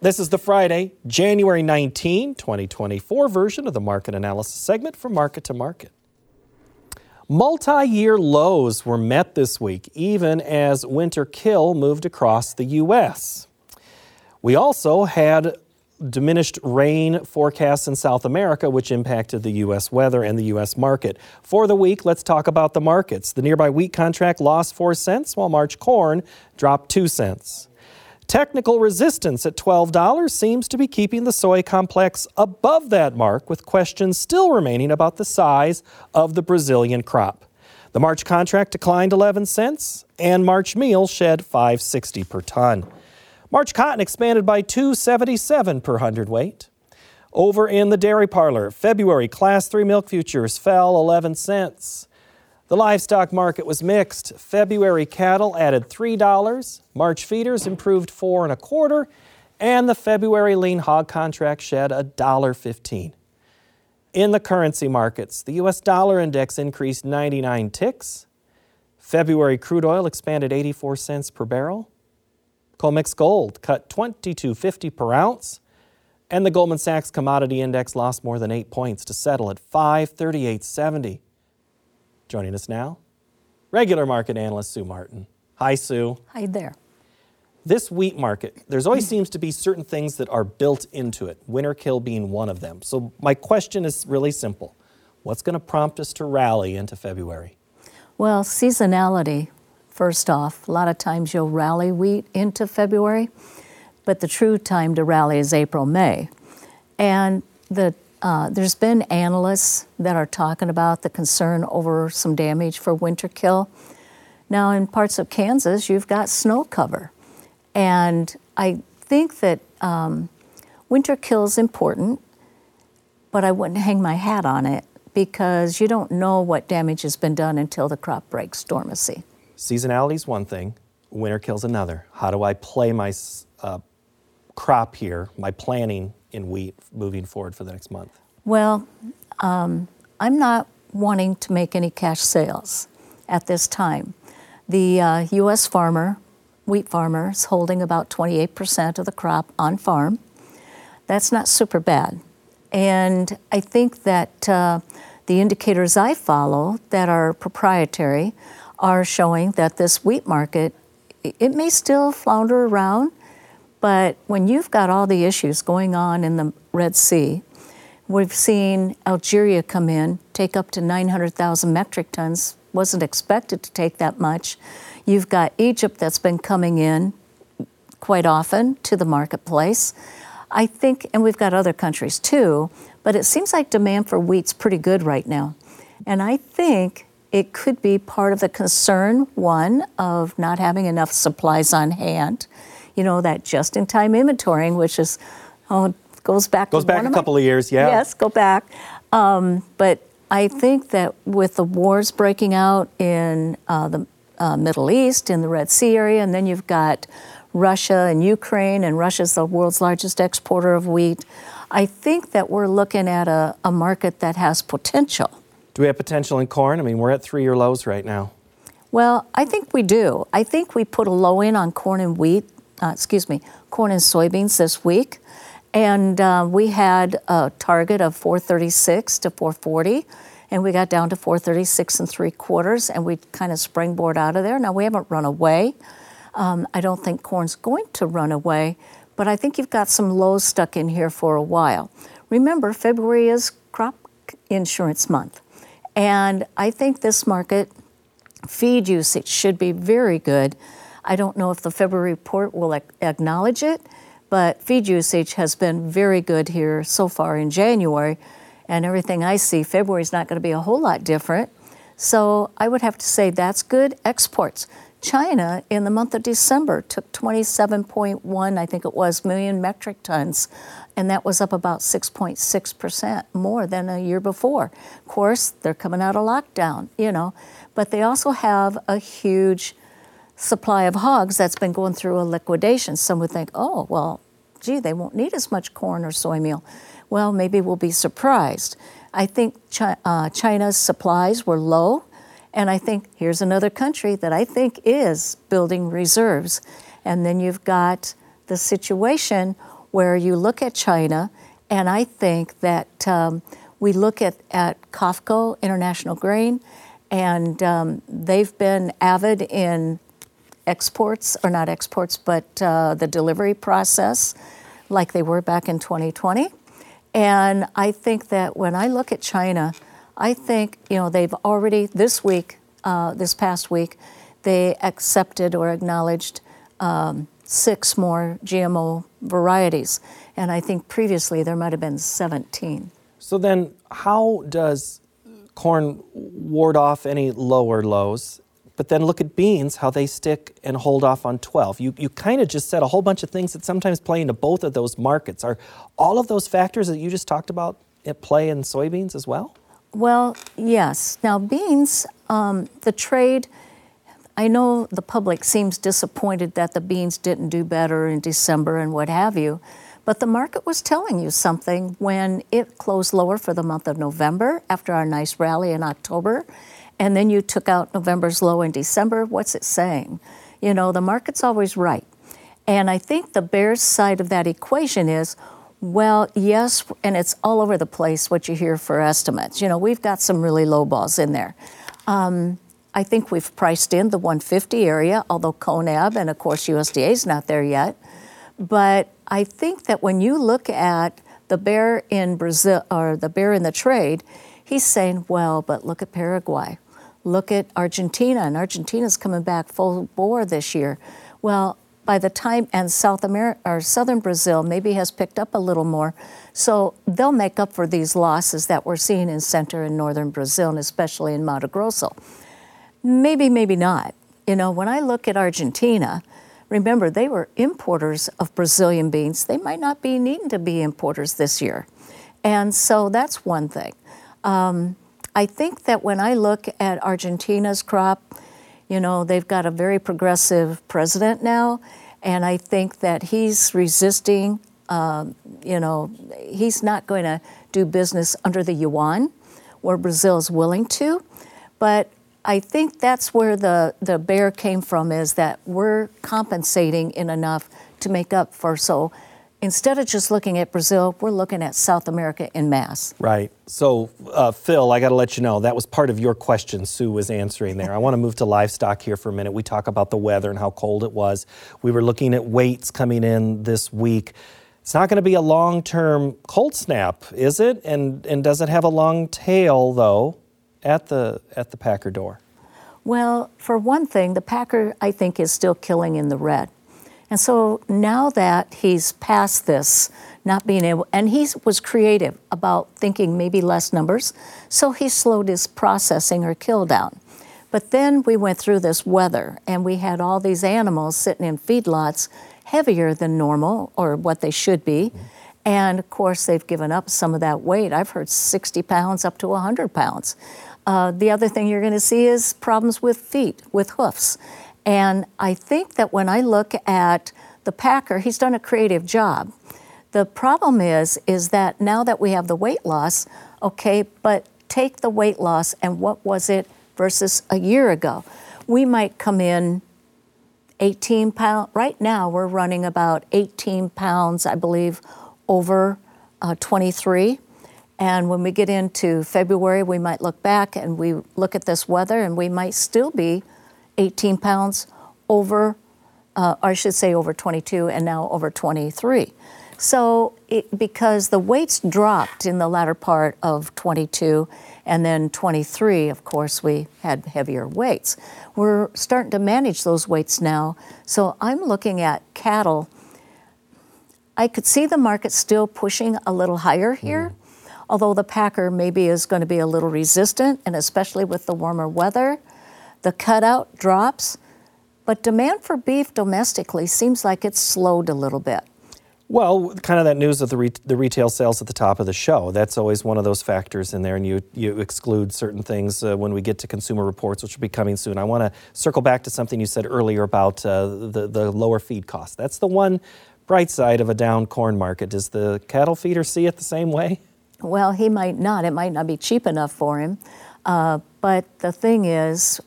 This is the Friday, January 19, 2024 version of the market analysis segment from Market to Market. Multi year lows were met this week, even as winter kill moved across the U.S. We also had diminished rain forecasts in South America, which impacted the U.S. weather and the U.S. market. For the week, let's talk about the markets. The nearby wheat contract lost 4 cents, while March corn dropped 2 cents. Technical resistance at $12 seems to be keeping the soy complex above that mark, with questions still remaining about the size of the Brazilian crop. The March contract declined 11 cents, and March meal shed 560 per ton. March cotton expanded by 277 per hundredweight. Over in the dairy parlor, February class 3 milk futures fell 11 cents. The livestock market was mixed. February cattle added $3, March feeders improved 4 and a quarter, and the February lean hog contract shed $1.15. In the currency markets, the US dollar index increased 99 ticks. February crude oil expanded 84 cents per barrel. COMEX gold cut 22.50 per ounce, and the Goldman Sachs commodity index lost more than 8 points to settle at 538.70. Joining us now, regular market analyst Sue Martin. Hi, Sue. Hi there. This wheat market, there's always seems to be certain things that are built into it, winter kill being one of them. So, my question is really simple What's going to prompt us to rally into February? Well, seasonality, first off. A lot of times you'll rally wheat into February, but the true time to rally is April, May. And the uh, there's been analysts that are talking about the concern over some damage for winter kill. Now, in parts of Kansas, you've got snow cover. And I think that um, winter kill is important, but I wouldn't hang my hat on it because you don't know what damage has been done until the crop breaks dormancy. Seasonality is one thing, winter kills another. How do I play my uh, crop here, my planning in wheat moving forward for the next month? Well, um, I'm not wanting to make any cash sales at this time. The uh, U.S. farmer, wheat farmer, is holding about 28% of the crop on farm. That's not super bad. And I think that uh, the indicators I follow that are proprietary are showing that this wheat market, it may still flounder around, but when you've got all the issues going on in the Red Sea, we've seen Algeria come in, take up to 900,000 metric tons, wasn't expected to take that much. You've got Egypt that's been coming in quite often to the marketplace. I think, and we've got other countries too, but it seems like demand for wheat's pretty good right now. And I think it could be part of the concern, one, of not having enough supplies on hand you know, that just in time inventorying, which is, oh, goes back goes back a couple of years, yeah. Yes, go back. Um, but I think that with the wars breaking out in uh, the uh, Middle East, in the Red Sea area, and then you've got Russia and Ukraine, and Russia's the world's largest exporter of wheat. I think that we're looking at a, a market that has potential. Do we have potential in corn? I mean, we're at three year lows right now. Well, I think we do. I think we put a low in on corn and wheat uh, excuse me, corn and soybeans this week. And uh, we had a target of 436 to 440, and we got down to 436 and three quarters, and we kind of springboard out of there. Now, we haven't run away. Um, I don't think corn's going to run away, but I think you've got some lows stuck in here for a while. Remember, February is crop insurance month, and I think this market feed usage should be very good I don't know if the February report will acknowledge it, but feed usage has been very good here so far in January. And everything I see, February is not going to be a whole lot different. So I would have to say that's good. Exports. China in the month of December took 27.1, I think it was, million metric tons, and that was up about 6.6% more than a year before. Of course, they're coming out of lockdown, you know, but they also have a huge supply of hogs that's been going through a liquidation. Some would think, oh, well, gee, they won't need as much corn or soy meal. Well, maybe we'll be surprised. I think uh, China's supplies were low, and I think here's another country that I think is building reserves. And then you've got the situation where you look at China, and I think that um, we look at, at COFCO, International Grain, and um, they've been avid in exports, or not exports, but uh, the delivery process, like they were back in 2020. And I think that when I look at China, I think, you know, they've already, this week, uh, this past week, they accepted or acknowledged um, six more GMO varieties. And I think previously there might have been 17. So then, how does corn ward off any lower lows? But then look at beans, how they stick and hold off on 12. You, you kind of just said a whole bunch of things that sometimes play into both of those markets. Are all of those factors that you just talked about at play in soybeans as well? Well, yes. Now, beans, um, the trade, I know the public seems disappointed that the beans didn't do better in December and what have you. But the market was telling you something when it closed lower for the month of November after our nice rally in October. And then you took out November's low in December. What's it saying? You know, the market's always right. And I think the bear's side of that equation is well, yes, and it's all over the place what you hear for estimates. You know, we've got some really low balls in there. Um, I think we've priced in the 150 area, although CONAB and of course USDA is not there yet. But I think that when you look at the bear in Brazil or the bear in the trade, he's saying, well, but look at Paraguay. Look at Argentina, and Argentina's coming back full bore this year. Well, by the time and South America or southern Brazil maybe has picked up a little more. So they'll make up for these losses that we're seeing in center and northern Brazil and especially in Mato Grosso. Maybe, maybe not. You know, when I look at Argentina, Remember, they were importers of Brazilian beans. They might not be needing to be importers this year. And so that's one thing. Um, I think that when I look at Argentina's crop, you know, they've got a very progressive president now, and I think that he's resisting, um, you know, he's not going to do business under the yuan, where Brazil is willing to. But I think that's where the, the bear came from is that we're compensating in enough to make up for. So instead of just looking at Brazil, we're looking at South America in mass. Right. So, uh, Phil, I got to let you know that was part of your question Sue was answering there. I want to move to livestock here for a minute. We talk about the weather and how cold it was. We were looking at weights coming in this week. It's not going to be a long term cold snap, is it? And, and does it have a long tail, though? at the at the Packer door? Well, for one thing, the Packer I think is still killing in the red. And so now that he's past this, not being able, and he was creative about thinking maybe less numbers, so he slowed his processing or kill down. But then we went through this weather, and we had all these animals sitting in feedlots heavier than normal or what they should be. Mm-hmm. And of course, they've given up some of that weight. I've heard 60 pounds up to 100 pounds. Uh, the other thing you're going to see is problems with feet, with hoofs. And I think that when I look at the Packer, he's done a creative job. The problem is, is that now that we have the weight loss, okay, but take the weight loss and what was it versus a year ago? We might come in 18 pounds. Right now, we're running about 18 pounds, I believe, over uh, 23. And when we get into February, we might look back and we look at this weather and we might still be 18 pounds over, uh, or I should say over 22 and now over 23. So, it, because the weights dropped in the latter part of 22 and then 23, of course, we had heavier weights. We're starting to manage those weights now. So, I'm looking at cattle. I could see the market still pushing a little higher here. Mm although the packer maybe is going to be a little resistant, and especially with the warmer weather, the cutout drops. But demand for beef domestically seems like it's slowed a little bit. Well, kind of that news of the, re- the retail sales at the top of the show. That's always one of those factors in there, and you, you exclude certain things uh, when we get to consumer reports, which will be coming soon. I want to circle back to something you said earlier about uh, the, the lower feed cost. That's the one bright side of a down corn market. Does the cattle feeder see it the same way? Well, he might not. It might not be cheap enough for him. Uh, but the thing is,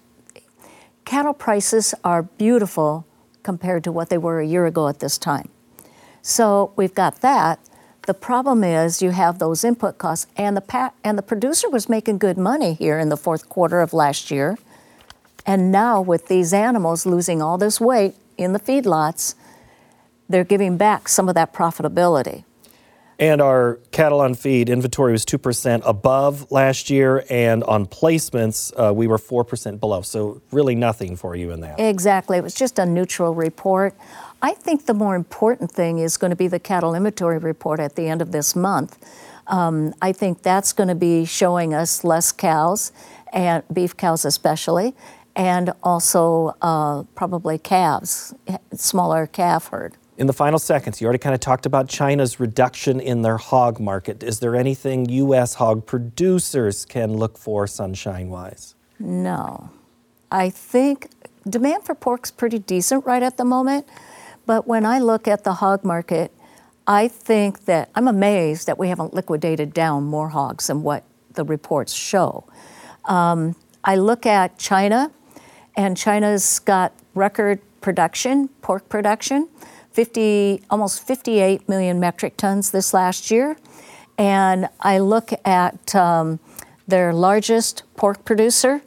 cattle prices are beautiful compared to what they were a year ago at this time. So we've got that. The problem is you have those input costs, and the pa- and the producer was making good money here in the fourth quarter of last year, and now with these animals losing all this weight in the feedlots, they're giving back some of that profitability. And our cattle on feed inventory was 2% above last year, and on placements, uh, we were 4% below. So, really nothing for you in that. Exactly. It was just a neutral report. I think the more important thing is going to be the cattle inventory report at the end of this month. Um, I think that's going to be showing us less cows, and beef cows especially, and also uh, probably calves, smaller calf herd. In the final seconds, you already kind of talked about China's reduction in their hog market. Is there anything U.S. hog producers can look for sunshine wise? No. I think demand for pork's pretty decent right at the moment, but when I look at the hog market, I think that I'm amazed that we haven't liquidated down more hogs than what the reports show. Um, I look at China, and China's got record production, pork production. 50, almost 58 million metric tons this last year. And I look at um, their largest pork producer,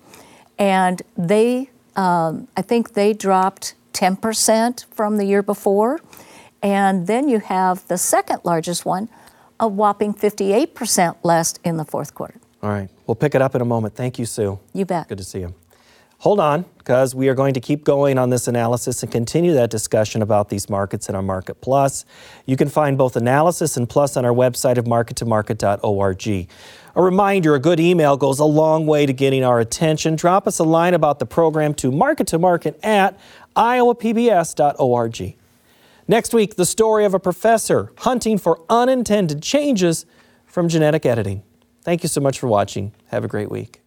and they, um, I think they dropped 10% from the year before. And then you have the second largest one, a whopping 58% less in the fourth quarter. All right. We'll pick it up in a moment. Thank you, Sue. You bet. Good to see you. Hold on, because we are going to keep going on this analysis and continue that discussion about these markets in our Market Plus. You can find both analysis and plus on our website of markettomarket.org. A reminder a good email goes a long way to getting our attention. Drop us a line about the program to markettomarket at iowapbs.org. Next week, the story of a professor hunting for unintended changes from genetic editing. Thank you so much for watching. Have a great week.